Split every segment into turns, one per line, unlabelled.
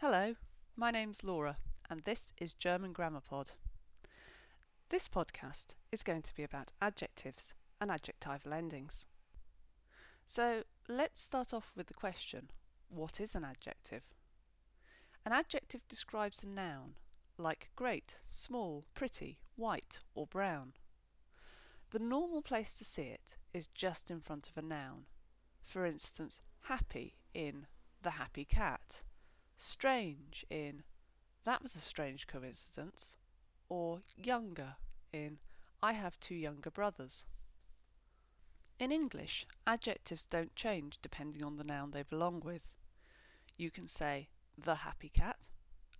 Hello, my name's Laura, and this is German Grammar Pod. This podcast is going to be about adjectives and adjectival endings. So let's start off with the question what is an adjective? An adjective describes a noun, like great, small, pretty, white, or brown. The normal place to see it is just in front of a noun. For instance, happy in the happy cat, strange in that was a strange coincidence, or younger in I have two younger brothers. In English, adjectives don't change depending on the noun they belong with. You can say the happy cat,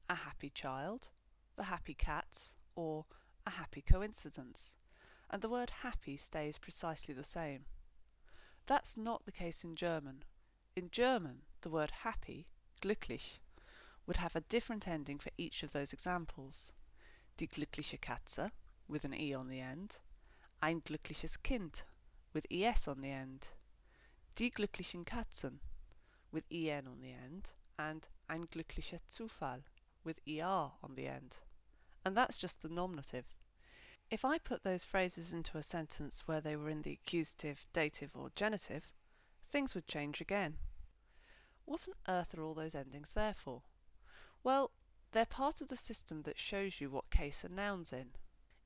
a happy child, the happy cats, or a happy coincidence, and the word happy stays precisely the same. That's not the case in German. In German, the word happy, glücklich, would have a different ending for each of those examples. Die glückliche Katze, with an E on the end, ein glückliches Kind, with ES on the end, die glücklichen Katzen, with EN on the end, and ein glücklicher Zufall, with ER on the end. And that's just the nominative. If I put those phrases into a sentence where they were in the accusative, dative, or genitive, things would change again. What on earth are all those endings there for? Well, they're part of the system that shows you what case a noun's in.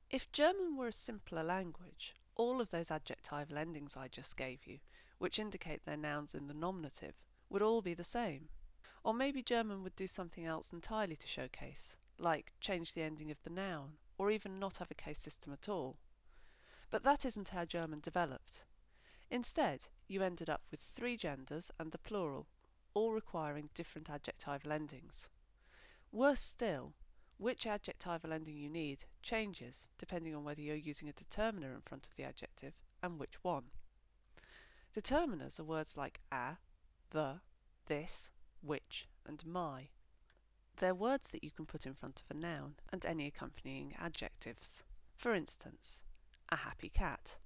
If German were a simpler language, all of those adjectival endings I just gave you, which indicate their nouns in the nominative, would all be the same. Or maybe German would do something else entirely to showcase, like change the ending of the noun, or even not have a case system at all. But that isn't how German developed. Instead, you ended up with three genders and the plural, all requiring different adjectival endings. Worse still, which adjectival ending you need changes depending on whether you're using a determiner in front of the adjective and which one. Determiners are words like a, the, this, which, and my. They're words that you can put in front of a noun and any accompanying adjectives. For instance, a happy cat,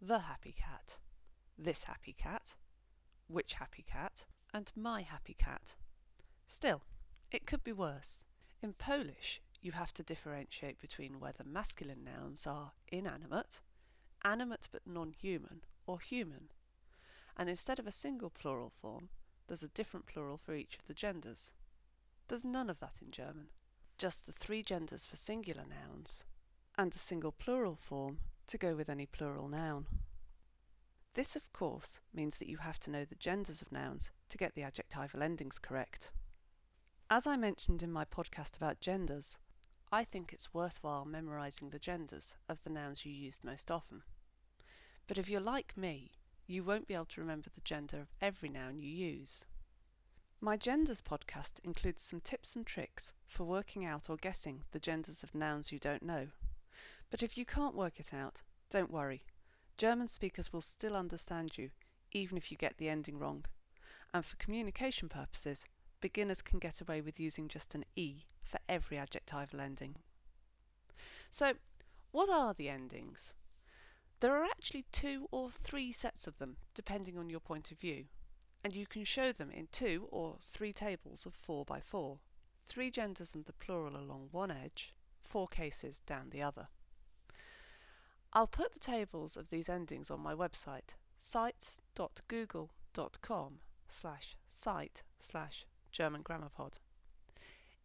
the happy cat, this happy cat, which happy cat, and my happy cat. Still, it could be worse. In Polish, you have to differentiate between whether masculine nouns are inanimate, animate but non human, or human. And instead of a single plural form, there's a different plural for each of the genders. There's none of that in German, just the three genders for singular nouns, and a single plural form to go with any plural noun. This, of course, means that you have to know the genders of nouns to get the adjectival endings correct. As I mentioned in my podcast about genders, I think it's worthwhile memorising the genders of the nouns you used most often. But if you're like me, you won't be able to remember the gender of every noun you use. My Genders podcast includes some tips and tricks for working out or guessing the genders of nouns you don't know. But if you can't work it out, don't worry. German speakers will still understand you, even if you get the ending wrong. And for communication purposes, beginners can get away with using just an E for every adjectival ending. So, what are the endings? There are actually two or three sets of them, depending on your point of view, and you can show them in two or three tables of 4 by 4 three genders and the plural along one edge, four cases down the other. I'll put the tables of these endings on my website, sites.google.com slash site slash German Grammar Pod.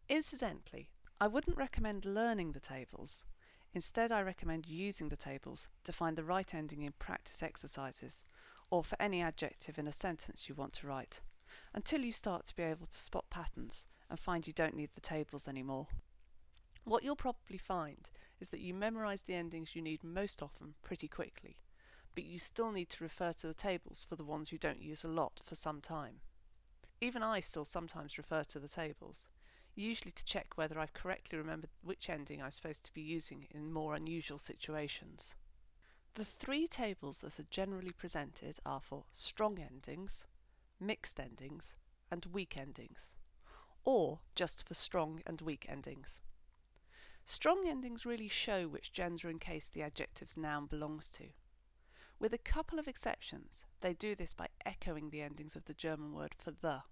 Incidentally, I wouldn't recommend learning the tables. Instead, I recommend using the tables to find the right ending in practice exercises or for any adjective in a sentence you want to write, until you start to be able to spot patterns and find you don't need the tables anymore. What you'll probably find is that you memorise the endings you need most often pretty quickly, but you still need to refer to the tables for the ones you don't use a lot for some time. Even I still sometimes refer to the tables, usually to check whether I've correctly remembered which ending I'm supposed to be using in more unusual situations. The three tables that are generally presented are for strong endings, mixed endings, and weak endings, or just for strong and weak endings. Strong endings really show which gender and case the adjective's noun belongs to. With a couple of exceptions, they do this by echoing the endings of the German word for the.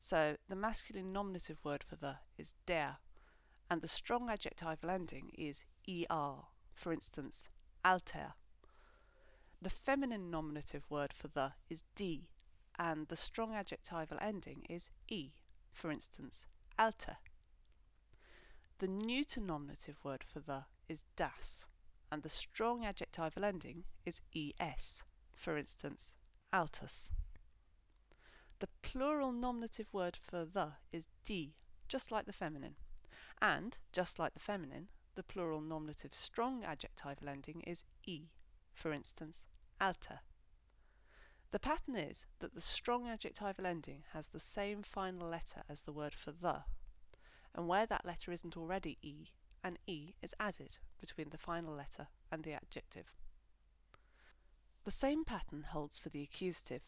So the masculine nominative word for the is der, and the strong adjectival ending is er, for instance, alter. The feminine nominative word for the is die, and the strong adjectival ending is e, for instance, alte. The neuter nominative word for the is das, and the strong adjectival ending is es, for instance, altes. The plural nominative word for the is die, just like the feminine. And, just like the feminine, the plural nominative strong adjectival ending is e, for instance, alte. The pattern is that the strong adjectival ending has the same final letter as the word for the, and where that letter isn't already e, an e is added between the final letter and the adjective. The same pattern holds for the accusative.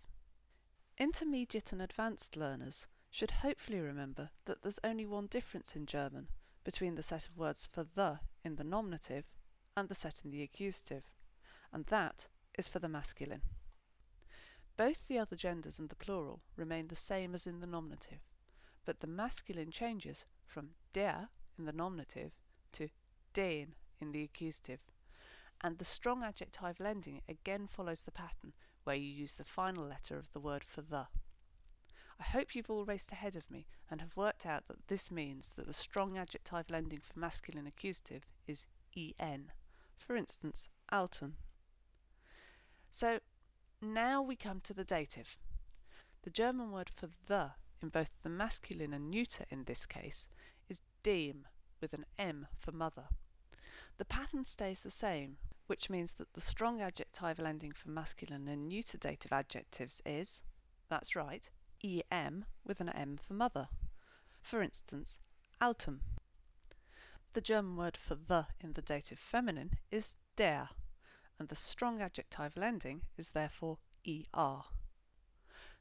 Intermediate and advanced learners should hopefully remember that there's only one difference in German between the set of words for the in the nominative and the set in the accusative, and that is for the masculine. Both the other genders and the plural remain the same as in the nominative, but the masculine changes from der in the nominative to den in the accusative, and the strong adjectival lending again follows the pattern where you use the final letter of the word for the. I hope you've all raced ahead of me and have worked out that this means that the strong adjectival lending for masculine accusative is en, for instance, alten. So now we come to the dative. The German word for the in both the masculine and neuter in this case is dem with an m for mother. The pattern stays the same, which means that the strong adjectival ending for masculine and neuter dative adjectives is, that's right, em with an m for mother. For instance, altem. The German word for the in the dative feminine is der, and the strong adjectival ending is therefore er.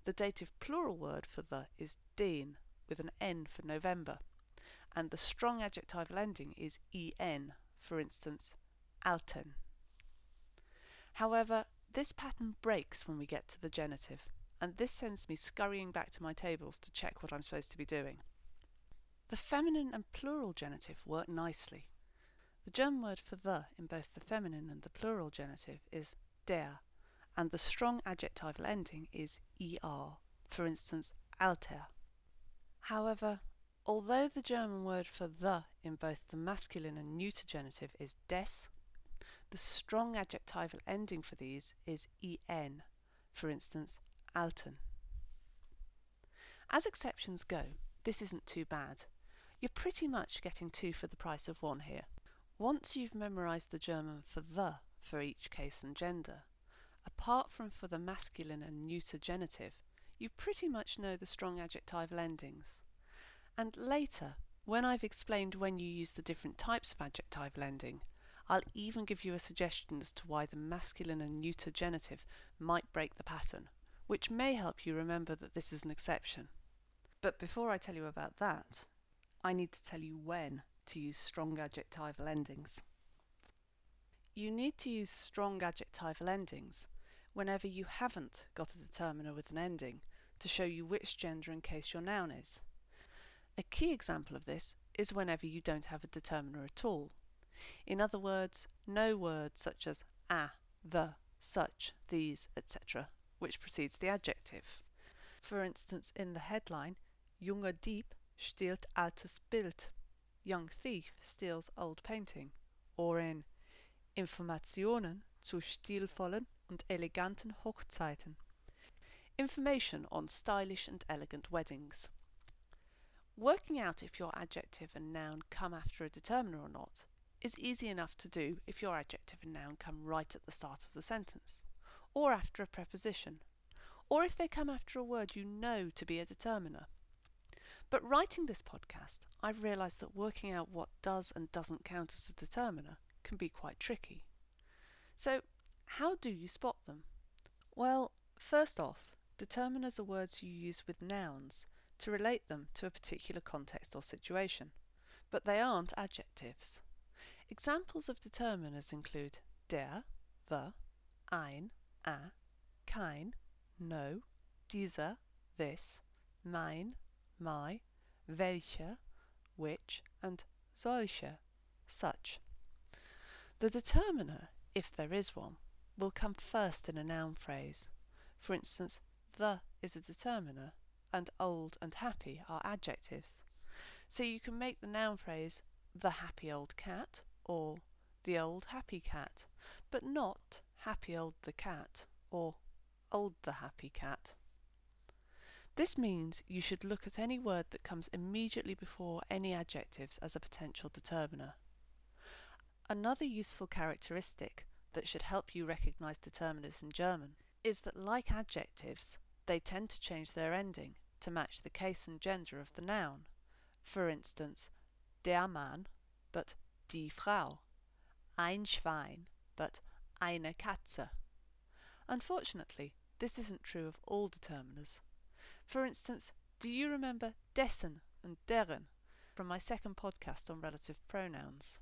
The dative plural word for the is den, with an n for November, and the strong adjectival ending is en, for instance, alten. However, this pattern breaks when we get to the genitive, and this sends me scurrying back to my tables to check what I'm supposed to be doing. The feminine and plural genitive work nicely. The German word for the in both the feminine and the plural genitive is der, and the strong adjectival ending is er, for instance, alter. However, although the German word for the in both the masculine and neuter genitive is des, the strong adjectival ending for these is en, for instance, alten. As exceptions go, this isn't too bad. You're pretty much getting two for the price of one here. Once you've memorised the German for the for each case and gender, apart from for the masculine and neuter genitive, you pretty much know the strong adjectival endings. And later, when I've explained when you use the different types of adjective ending, I'll even give you a suggestion as to why the masculine and neuter genitive might break the pattern, which may help you remember that this is an exception. But before I tell you about that, I need to tell you when to use strong adjectival endings. You need to use strong adjectival endings whenever you haven't got a determiner with an ending to show you which gender and case your noun is. A key example of this is whenever you don't have a determiner at all. In other words, no word such as a, the, such, these, etc., which precedes the adjective. For instance, in the headline, Junger Dieb stiehlt altes Bild, Young Thief steals old painting, or in Informationen zu stilvollen und eleganten Hochzeiten. Information on stylish and elegant weddings. Working out if your adjective and noun come after a determiner or not is easy enough to do if your adjective and noun come right at the start of the sentence, or after a preposition, or if they come after a word you know to be a determiner. But writing this podcast, I've realised that working out what does and doesn't count as a determiner can be quite tricky. So, how do you spot them? Well, first off, determiners are words you use with nouns to relate them to a particular context or situation, but they aren't adjectives. Examples of determiners include der, the, ein, a, kein, no, dieser, this, mein, my, welche, which, and solche, such. The determiner, if there is one, will come first in a noun phrase. For instance, the is a determiner, and old and happy are adjectives. So you can make the noun phrase the happy old cat or the old happy cat, but not happy old the cat or old the happy cat. This means you should look at any word that comes immediately before any adjectives as a potential determiner. Another useful characteristic that should help you recognize determiners in German is that, like adjectives, they tend to change their ending to match the case and gender of the noun. For instance, der Mann, but die Frau, ein Schwein, but eine Katze. Unfortunately, this isn't true of all determiners. For instance, do you remember dessen and deren from my second podcast on relative pronouns?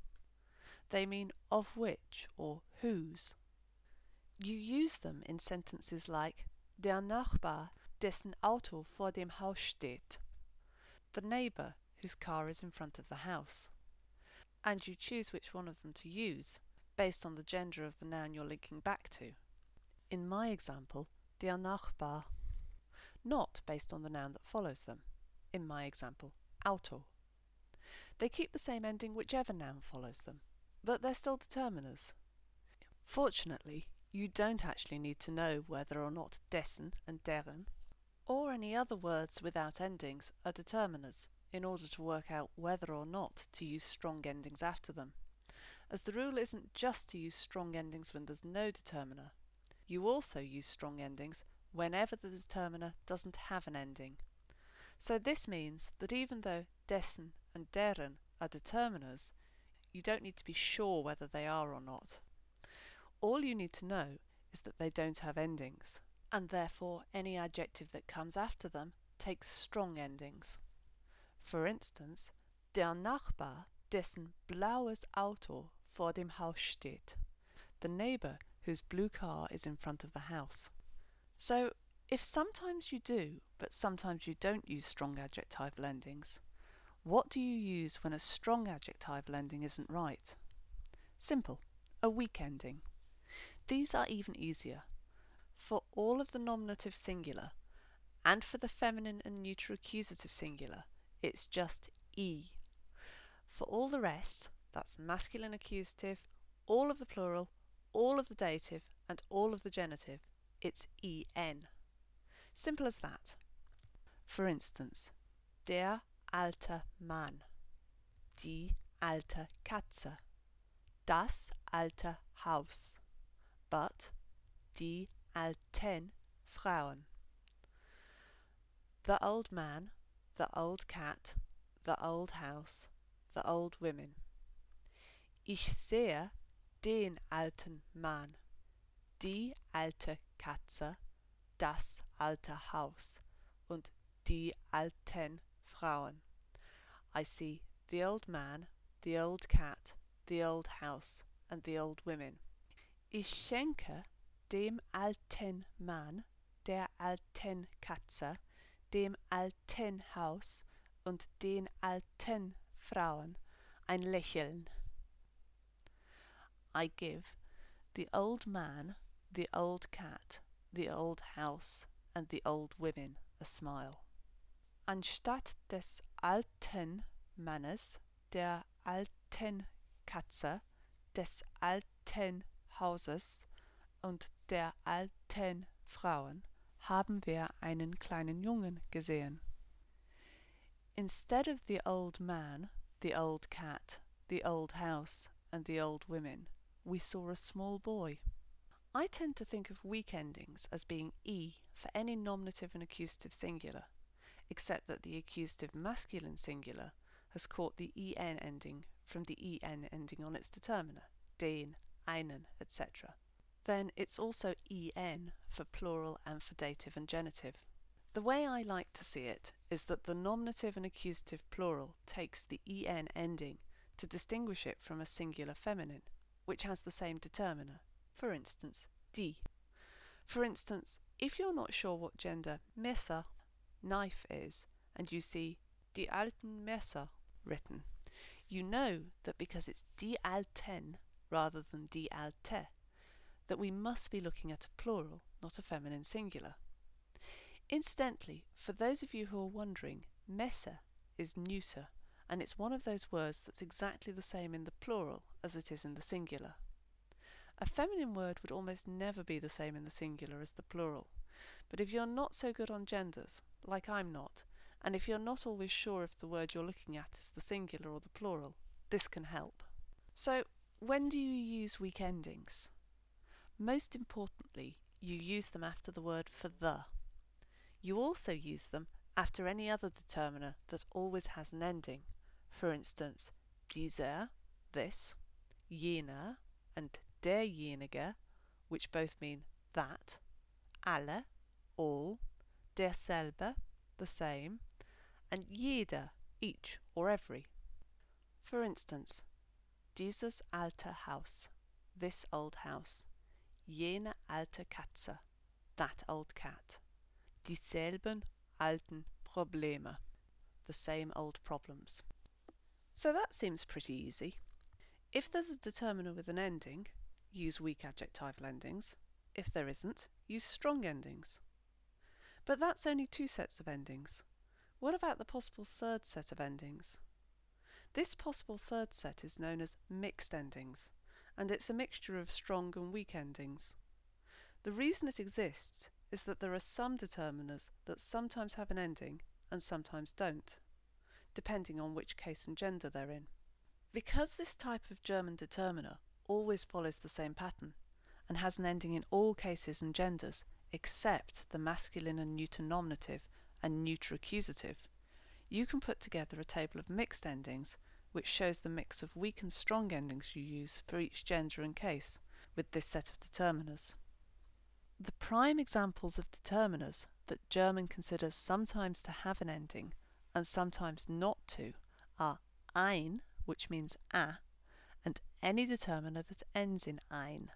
They mean of which or whose. You use them in sentences like Der Nachbar, dessen Auto vor dem Haus steht. The neighbour whose car is in front of the house. And you choose which one of them to use based on the gender of the noun you're linking back to. In my example, der Nachbar, not based on the noun that follows them. In my example, Auto. They keep the same ending whichever noun follows them, but they're still determiners. Fortunately, you don't actually need to know whether or not dessen and deren or any other words without endings are determiners in order to work out whether or not to use strong endings after them, as the rule isn't just to use strong endings when there's no determiner. You also use strong endings whenever the determiner doesn't have an ending. So this means that even though dessen and deren are determiners, you don't need to be sure whether they are or not. All you need to know is that they don't have endings, and therefore any adjective that comes after them takes strong endings. For instance, der Nachbar, dessen blaues Auto vor dem Haus steht. The neighbour whose blue car is in front of the house. So, if sometimes you do, but sometimes you don't use strong adjectival endings, what do you use when a strong adjectival ending isn't right? Simple, a weak ending. These are even easier. For all of the nominative singular, and for the feminine and neuter accusative singular, it's just E. For all the rest, that's masculine accusative, all of the plural, all of the dative, and all of the genitive, it's en. Simple as that. For instance, der alte Mann, die alte Katze, das alte Haus, but die alten Frauen. The old man, the old cat, the old house, the old women. Ich sehe den alten Mann, die alte Katze, das alte Haus und die alten Frauen. I see the old man, the old cat, the old house, and the old women. Ich schenke dem alten Mann, der alten Katze, dem alten Haus und den alten Frauen ein Lächeln. I give the old man, the old cat, the old house, and the old women a smile. Anstatt des alten Mannes, der alten Katze, des alten Hauses und der alten Frauen haben wir einen kleinen Jungen gesehen. Instead of the old man, the old cat, the old house, and the old women, we saw a small boy. I tend to think of weak endings as being e for any nominative and accusative singular, except that the accusative masculine singular has caught the en ending from the en ending on its determiner, den, einen, etc. Then it's also en for plural and for dative and genitive. The way I like to see it is that the nominative and accusative plural takes the en ending to distinguish it from a singular feminine which has the same determiner. For instance, die. For instance, if you're not sure what gender Messer, knife is, and you see die alten Messer written, you know that because it's die alten rather than die alte, that we must be looking at a plural, not a feminine singular. Incidentally, for those of you who are wondering, Messer is neuter, and it's one of those words that's exactly the same in the plural as it is in the singular. A feminine word would almost never be the same in the singular as the plural, but if you're not so good on genders, like I'm not, and if you're not always sure if the word you're looking at is the singular or the plural, this can help. So, when do you use weak endings? Most importantly, you use them after the word for the. You also use them after any other determiner that always has an ending. For instance, dieser, this, jener, and derjenige, which both mean that, alle, all, derselbe, the same, and jeder, each or every. For instance, dieses alte Haus, this old house, jene alte Katze, that old cat, dieselben alten Probleme, the same old problems. So that seems pretty easy. If there's a determiner with an ending, use weak adjectival endings. If there isn't, use strong endings. But that's only two sets of endings. What about the possible third set of endings? This possible third set is known as mixed endings, and it's a mixture of strong and weak endings. The reason it exists is that there are some determiners that sometimes have an ending and sometimes don't, depending on which case and gender they're in. Because this type of German determiner always follows the same pattern and has an ending in all cases and genders except the masculine and neuter nominative and neuter accusative, you can put together a table of mixed endings which shows the mix of weak and strong endings you use for each gender and case with this set of determiners. The prime examples of determiners that German considers sometimes to have an ending and sometimes not to are ein, which means a, and any determiner that ends in ein.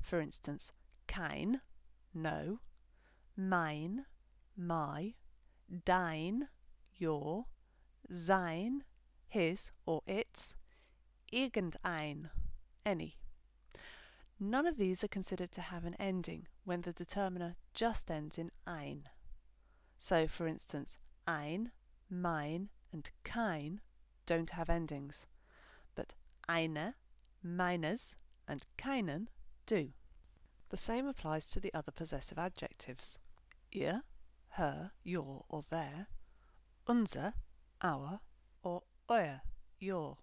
For instance, kein, no, mein, my, dein, your, sein, his or its, irgendein, any. None of these are considered to have an ending when the determiner just ends in ein. So, for instance, ein, mein, and kein don't have endings, but eine, meines, and keinen do. The same applies to the other possessive adjectives. Ihr, her, your, or their, unser, our, or euer, your,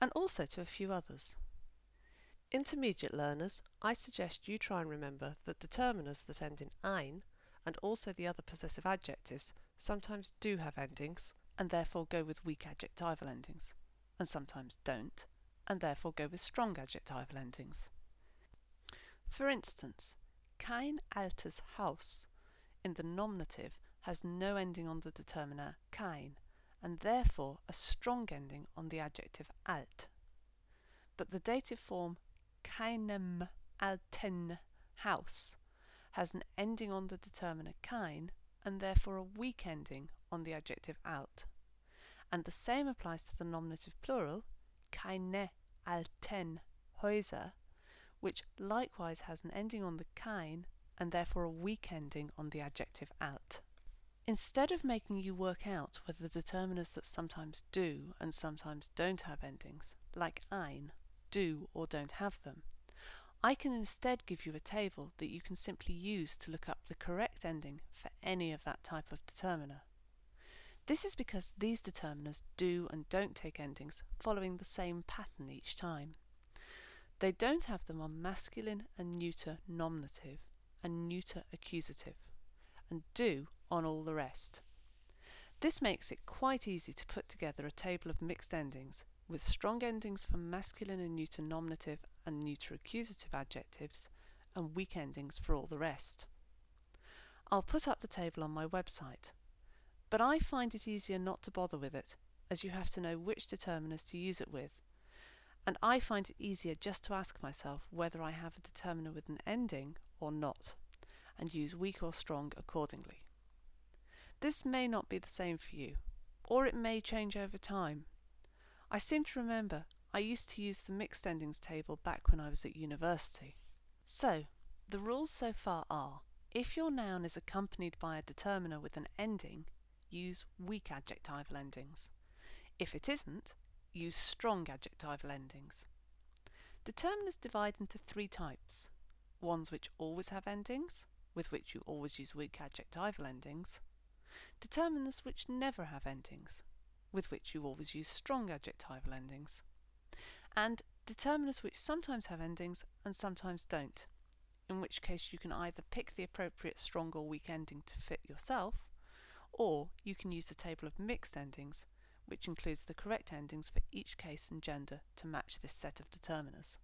and also to a few others. Intermediate learners, I suggest you try and remember that determiners that end in ein and also the other possessive adjectives sometimes do have endings and therefore go with weak adjectival endings, and sometimes don't and therefore go with strong adjectival endings. For instance, kein altes Haus in the nominative has no ending on the determiner kein, and therefore a strong ending on the adjective alt. But the dative form keinem alten Haus has an ending on the determiner kein, and therefore a weak ending on the adjective alt. And the same applies to the nominative plural, keine alten Häuser, which likewise has an ending on the kein and therefore a weak ending on the adjective alt. Instead of making you work out whether the determiners that sometimes do and sometimes don't have endings, like ein, do or don't have them, I can instead give you a table that you can simply use to look up the correct ending for any of that type of determiner. This is because these determiners do and don't take endings following the same pattern each time. They don't have them on masculine and neuter nominative and neuter accusative, and do on all the rest. This makes it quite easy to put together a table of mixed endings with strong endings for masculine and neuter nominative and neuter accusative adjectives and weak endings for all the rest. I'll put up the table on my website, but I find it easier not to bother with it as you have to know which determiners to use it with and I find it easier just to ask myself whether I have a determiner with an ending or not, and use weak or strong accordingly. This may not be the same for you, or it may change over time. I seem to remember I used to use the mixed endings table back when I was at university. So, the rules so far are if your noun is accompanied by a determiner with an ending, use weak adjectival endings. If it isn't, use strong adjectival endings. Determiners divide into three types ones which always have endings, with which you always use weak adjectival endings, determiners which never have endings, with which you always use strong adjectival endings, and determiners which sometimes have endings and sometimes don't, in which case you can either pick the appropriate strong or weak ending to fit yourself, or you can use the table of mixed endings, which includes the correct endings for each case and gender to match this set of determiners.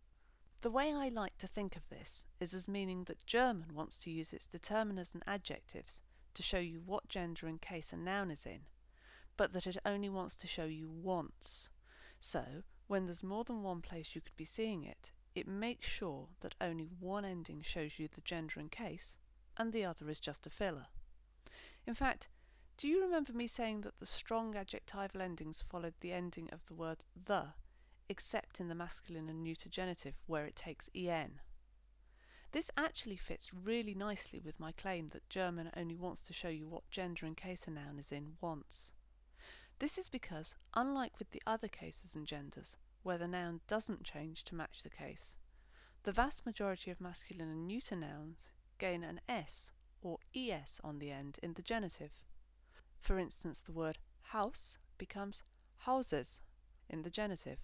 The way I like to think of this is as meaning that German wants to use its determiners and adjectives to show you what gender and case a noun is in, but that it only wants to show you once. So, when there's more than one place you could be seeing it, it makes sure that only one ending shows you the gender and case, and the other is just a filler. In fact, do you remember me saying that the strong adjectival endings followed the ending of the word the except in the masculine and neuter genitive where it takes en. This actually fits really nicely with my claim that German only wants to show you what gender and case a noun is in once. This is because, unlike with the other cases and genders, where the noun doesn't change to match the case, the vast majority of masculine and neuter nouns gain an s or es on the end in the genitive. For instance, the word house becomes houses in the genitive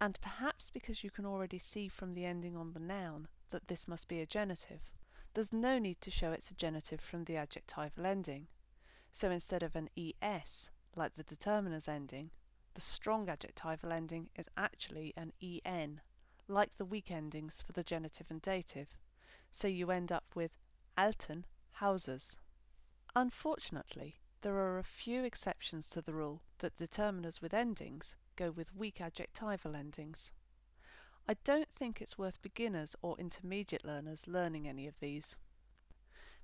and perhaps because you can already see from the ending on the noun that this must be a genitive, there's no need to show it's a genitive from the adjectival ending. So instead of an es, like the determiner's ending, the strong adjectival ending is actually an en, like the weak endings for the genitive and dative. So you end up with alten Hauses. Unfortunately, there are a few exceptions to the rule that determiners with endings go with weak adjectival endings. I don't think it's worth beginners or intermediate learners learning any of these.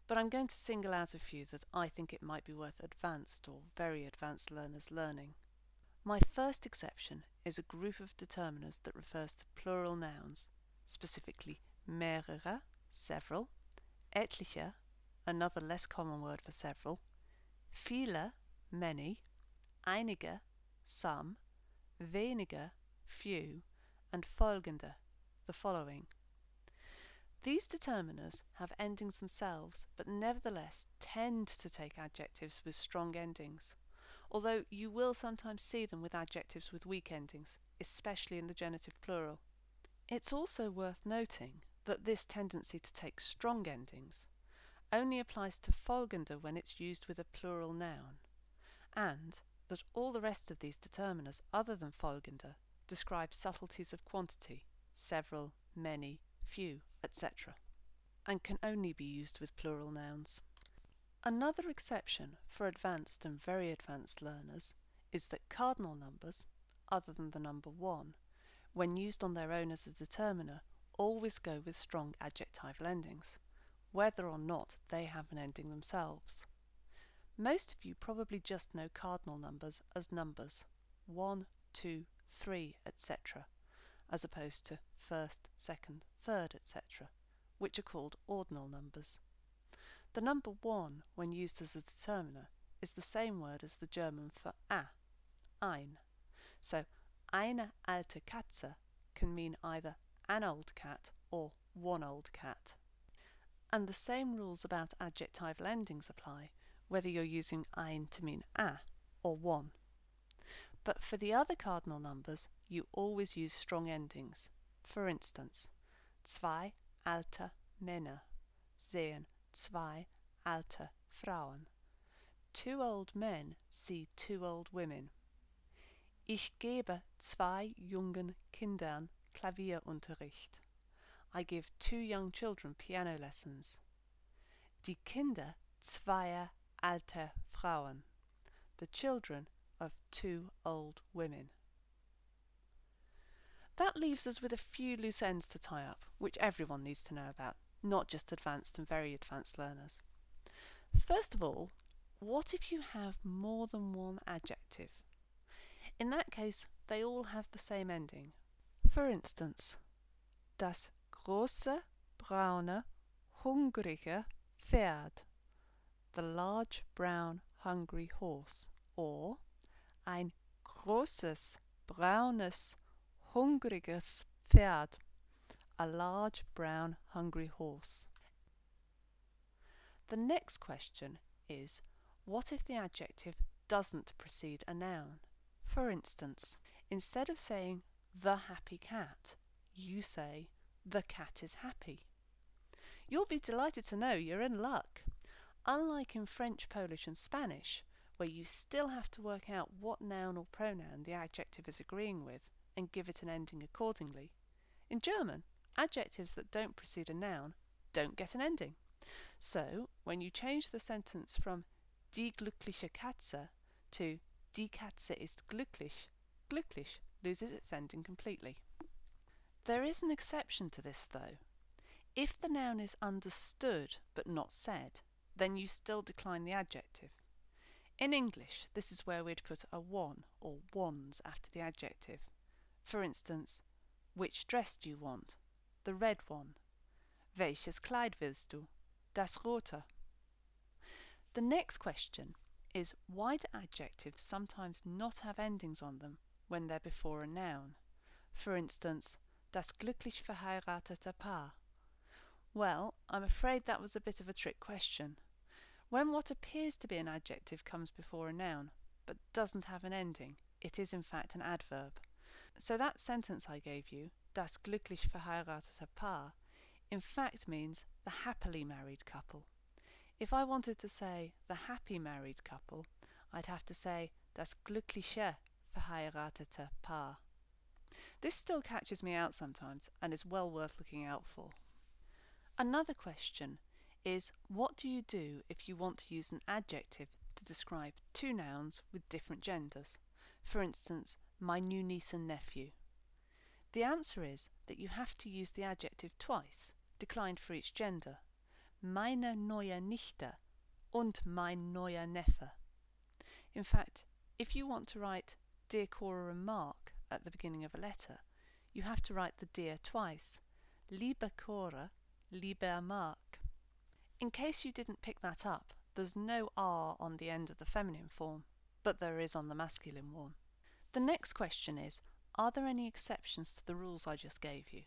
But I'm going to single out a few that I think it might be worth advanced or very advanced learners learning. My first exception is a group of determiners that refers to plural nouns, specifically mehrere, several, etliche, another less common word for several, viele, many, einige, some, wenige, few, and folgende, the following. These determiners have endings themselves, but nevertheless tend to take adjectives with strong endings, although you will sometimes see them with adjectives with weak endings, especially in the genitive plural. It's also worth noting that this tendency to take strong endings only applies to folgende when it's used with a plural noun, and that all the rest of these determiners other than folgende describe subtleties of quantity, several, many, few, etc., and can only be used with plural nouns. Another exception for advanced and very advanced learners is that cardinal numbers, other than the number 1, when used on their own as a determiner, always go with strong adjectival endings, whether or not they have an ending themselves. Most of you probably just know cardinal numbers as numbers 1, 2, 3, etc., as opposed to first, second, third, etc., which are called ordinal numbers. The number 1, when used as a determiner, is the same word as the German for a, ein. So, eine alte Katze can mean either an old cat or one old cat. And the same rules about adjectival endings apply whether you're using ein to mean a or one. But for the other cardinal numbers, you always use strong endings. For instance, zwei alte Männer sehen zwei alte Frauen. Two old men see two old women. Ich gebe zwei jungen Kindern Klavierunterricht. I give two young children piano lessons. Die Kinder zweier alte Frauen, the children of two old women. That leaves us with a few loose ends to tie up, which everyone needs to know about, not just advanced and very advanced learners. First of all, what if you have more than one adjective? In that case, they all have the same ending. For instance, das große, braune, hungrige Pferd, the large, brown, hungry horse, or ein großes, braunes, hungriges Pferd, a large, brown, hungry horse. The next question is what if the adjective doesn't precede a noun? For instance, instead of saying the happy cat, you say the cat is happy. You'll be delighted to know you're in luck. Unlike in French, Polish, and Spanish, where you still have to work out what noun or pronoun the adjective is agreeing with and give it an ending accordingly, in German, adjectives that don't precede a noun don't get an ending. So, when you change the sentence from die glückliche Katze to die Katze ist glücklich, glücklich loses its ending completely. There is an exception to this though. If the noun is understood but not said, then you still decline the adjective. In English, this is where we'd put a one or ones after the adjective. For instance, which dress do you want? The red one. Welches Kleid willst du? Das rote. The next question is why do adjectives sometimes not have endings on them when they're before a noun? For instance, das glücklich verheiratete Paar. Well, I'm afraid that was a bit of a trick question. When what appears to be an adjective comes before a noun, but doesn't have an ending, it is in fact an adverb. So that sentence I gave you, das glücklich verheiratete Paar, in fact means the happily married couple. If I wanted to say the happy married couple, I'd have to say das glückliche verheiratete Paar. This still catches me out sometimes and is well worth looking out for. Another question is what do you do if you want to use an adjective to describe two nouns with different genders? For instance, my new niece and nephew. The answer is that you have to use the adjective twice, declined for each gender. Meine neue Nichte und mein neuer Neffe. In fact, if you want to write Dear Cora and Mark at the beginning of a letter, you have to write the dear twice. Liebe Cora, lieber Mark. In case you didn't pick that up, there's no R on the end of the feminine form, but there is on the masculine one. The next question is Are there any exceptions to the rules I just gave you?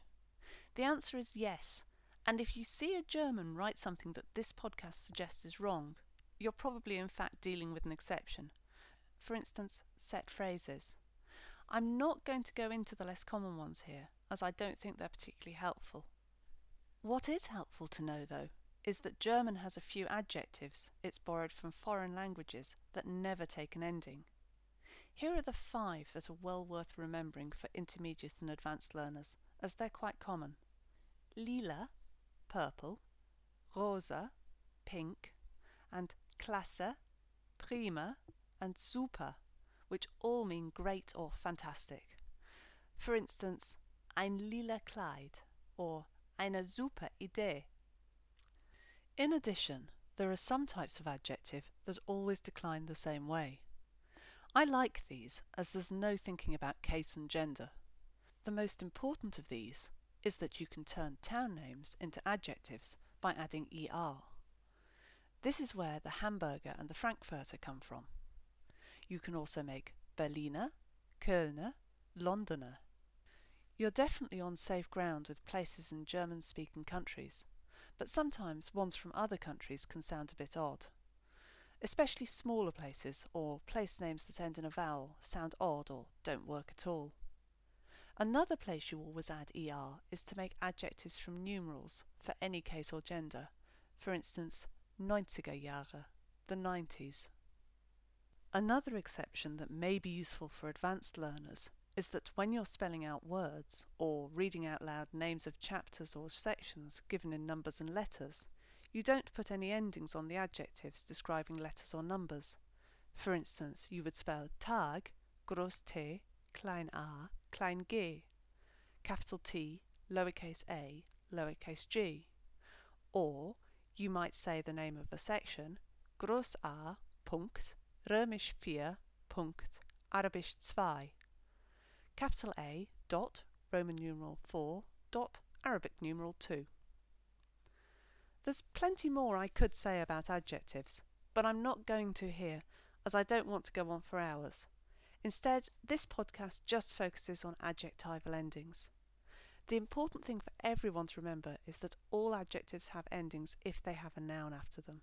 The answer is yes, and if you see a German write something that this podcast suggests is wrong, you're probably in fact dealing with an exception. For instance, set phrases. I'm not going to go into the less common ones here, as I don't think they're particularly helpful. What is helpful to know, though, is that German has a few adjectives it's borrowed from foreign languages that never take an ending. Here are the five that are well worth remembering for intermediate and advanced learners, as they're quite common. Lila, purple, rosa, pink, and klasse, prima, and super, which all mean great or fantastic. For instance, ein lila Kleid or eine super Idee. In addition, there are some types of adjective that always decline the same way. I like these as there's no thinking about case and gender. The most important of these is that you can turn town names into adjectives by adding er. This is where the Hamburger and the Frankfurter come from. You can also make Berliner, Kölner, Londoner. You're definitely on safe ground with places in German speaking countries, but sometimes ones from other countries can sound a bit odd. Especially smaller places or place names that end in a vowel sound odd or don't work at all. Another place you always add er is to make adjectives from numerals for any case or gender. For instance, 90er Jahre, the 90s. Another exception that may be useful for advanced learners is that when you're spelling out words or reading out loud names of chapters or sections given in numbers and letters, you don't put any endings on the adjectives describing letters or numbers. For instance, you would spell Tag, groß T, klein a, klein g, capital T, lowercase a, lowercase g. Or you might say the name of a section, groß A, Punkt, Römisch 4, Punkt, Arabisch 2. Capital A, dot, Roman numeral 4, dot, Arabic numeral 2. There's plenty more I could say about adjectives, but I'm not going to here, as I don't want to go on for hours. Instead, this podcast just focuses on adjectival endings. The important thing for everyone to remember is that all adjectives have endings if they have a noun after them.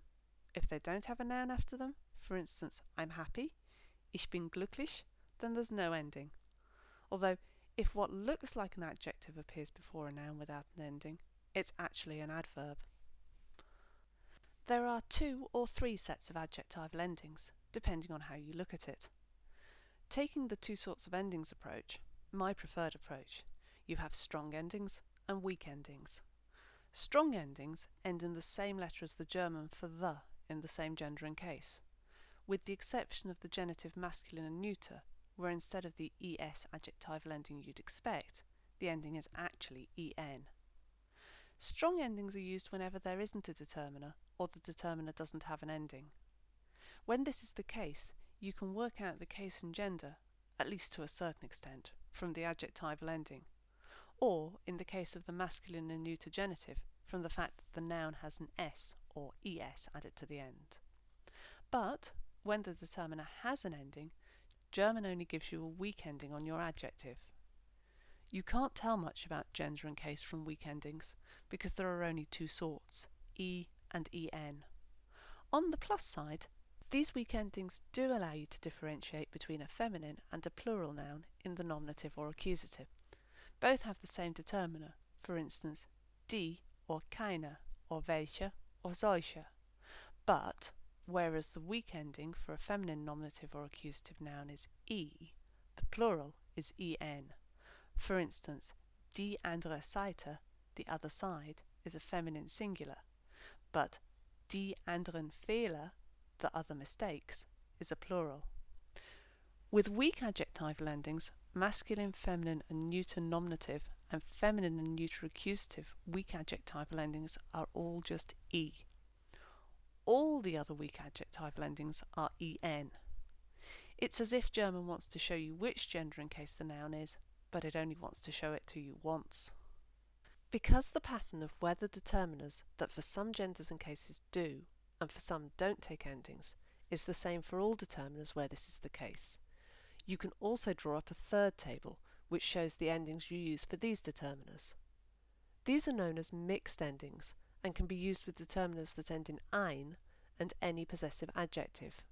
If they don't have a noun after them, for instance, I'm happy, ich bin glücklich, then there's no ending. Although, if what looks like an adjective appears before a noun without an ending, it's actually an adverb. There are two or three sets of adjectival endings, depending on how you look at it. Taking the two sorts of endings approach, my preferred approach, you have strong endings and weak endings. Strong endings end in the same letter as the German for the in the same gender and case, with the exception of the genitive masculine and neuter, where instead of the es adjectival ending you'd expect, the ending is actually en. Strong endings are used whenever there isn't a determiner or the determiner doesn't have an ending. When this is the case, you can work out the case and gender, at least to a certain extent, from the adjectival ending, or, in the case of the masculine and neuter genitive, from the fact that the noun has an s or es added to the end. But, when the determiner has an ending, German only gives you a weak ending on your adjective. You can't tell much about gender and case from weak endings, because there are only two sorts, e and en. On the plus side, these weak endings do allow you to differentiate between a feminine and a plural noun in the nominative or accusative. Both have the same determiner, for instance, die or keine or welche or solche. But, whereas the weak ending for a feminine nominative or accusative noun is e, the plural is en. For instance, die andere Seite, the other side, is a feminine singular, but die anderen Fehler, the other mistakes, is a plural. With weak adjectival endings, masculine, feminine, and neuter nominative, and feminine and neuter accusative weak adjectival endings are all just e. All the other weak adjectival endings are en. It's as if German wants to show you which gender and case the noun is, but it only wants to show it to you once. Because the pattern of whether determiners that for some genders and cases do, and for some don't take endings, is the same for all determiners where this is the case, you can also draw up a third table which shows the endings you use for these determiners. These are known as mixed endings and can be used with determiners that end in ein and any possessive adjective.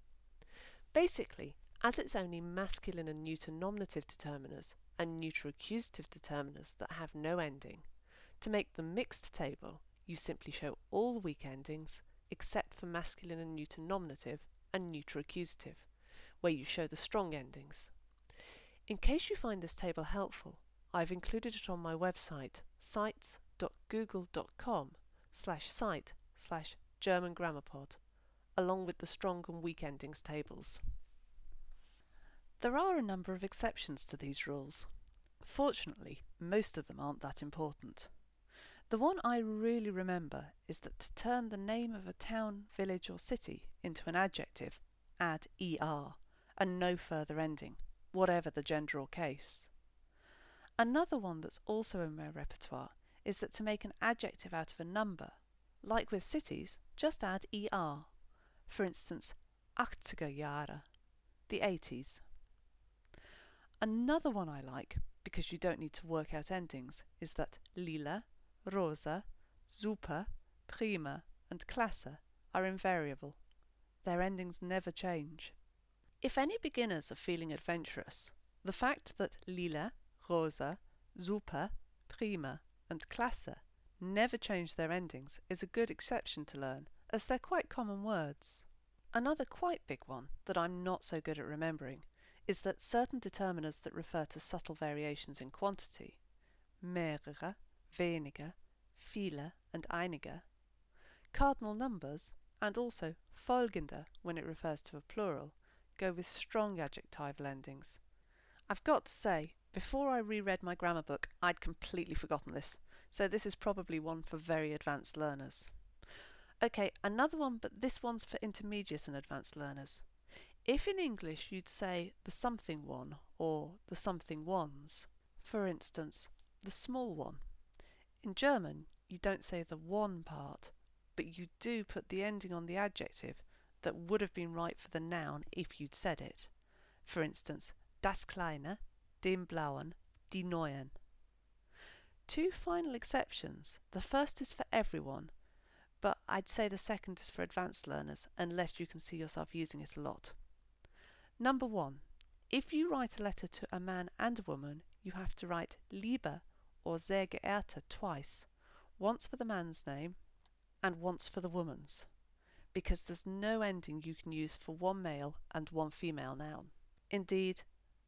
Basically, as it's only masculine and neuter nominative determiners and neuter accusative determiners that have no ending, to make the mixed table, you simply show all weak endings except for masculine and neuter nominative and neuter accusative, where you show the strong endings. In case you find this table helpful, I've included it on my website, sites.google.com slash site slash German Grammar Pod, along with the strong and weak endings tables. There are a number of exceptions to these rules. Fortunately, most of them aren't that important. The one I really remember is that to turn the name of a town, village, or city into an adjective, add er and no further ending, whatever the gender or case. Another one that's also in my repertoire is that to make an adjective out of a number, like with cities, just add er. For instance, 80er Jahre, the 80s. Another one I like, because you don't need to work out endings, is that lila rosa, super, prima, and klasse are invariable. Their endings never change. If any beginners are feeling adventurous, the fact that lila, rosa, super, prima, and klasse never change their endings is a good exception to learn, as they're quite common words. Another quite big one that I'm not so good at remembering is that certain determiners that refer to subtle variations in quantity, mehrere, weniger, viele and einige, cardinal numbers, and also folgende when it refers to a plural, go with strong adjectival endings. I've got to say, before I reread my grammar book, I'd completely forgotten this, so this is probably one for very advanced learners. Okay, another one, but this one's for intermediate and advanced learners. If in English you'd say the something one or the something ones, for instance, the small one, in German you don't say the one part, but you do put the ending on the adjective that would have been right for the noun if you'd said it. For instance, das Kleine, den Blauen, die Neuen. Two final exceptions. The first is for everyone, but I'd say the second is for advanced learners unless you can see yourself using it a lot. Number one, if you write a letter to a man and a woman, you have to write Liebe or Sehr geehrte twice, once for the man's name and once for the woman's, because there's no ending you can use for one male and one female noun. Indeed,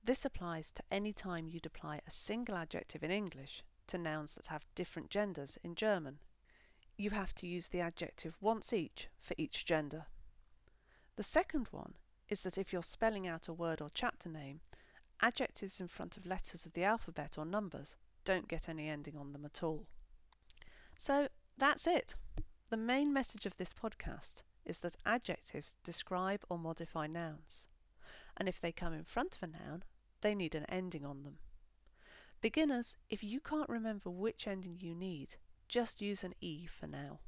this applies to any time you'd apply a single adjective in English to nouns that have different genders in German. You have to use the adjective once each for each gender. The second one is that if you're spelling out a word or chapter name, adjectives in front of letters of the alphabet or numbers don't get any ending on them at all. So that's it. The main message of this podcast is that adjectives describe or modify nouns, and if they come in front of a noun, they need an ending on them. Beginners, if you can't remember which ending you need, just use an E for now.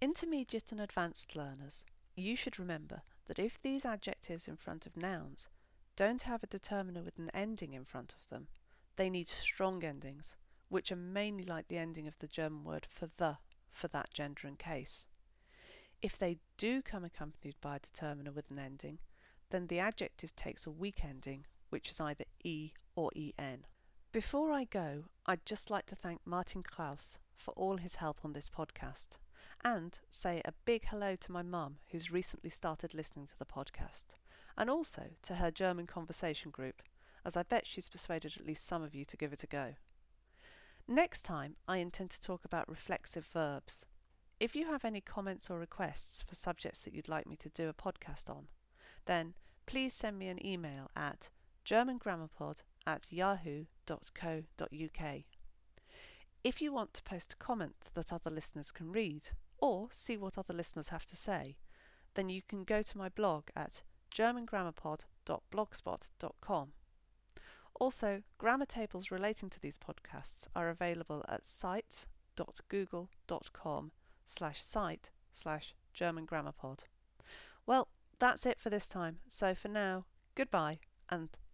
Intermediate and advanced learners, you should remember that if these adjectives in front of nouns don't have a determiner with an ending in front of them, they need strong endings, which are mainly like the ending of the German word for the for that gender and case. If they do come accompanied by a determiner with an ending, then the adjective takes a weak ending, which is either e or en. Before I go, I'd just like to thank Martin Kraus for all his help on this podcast, and say a big hello to my mum, who's recently started listening to the podcast, and also to her German conversation group, as I bet she's persuaded at least some of you to give it a go. Next time, I intend to talk about reflexive verbs. If you have any comments or requests for subjects that you'd like me to do a podcast on, then please send me an email at germangrammarpod at yahoo.co.uk. If you want to post a comment that other listeners can read, or see what other listeners have to say, then you can go to my blog at germangrammarpod.blogspot.com. Also, grammar tables relating to these podcasts are available at sites.google.com slash site slash German Grammar Pod. Well, that's it for this time. So for now, goodbye and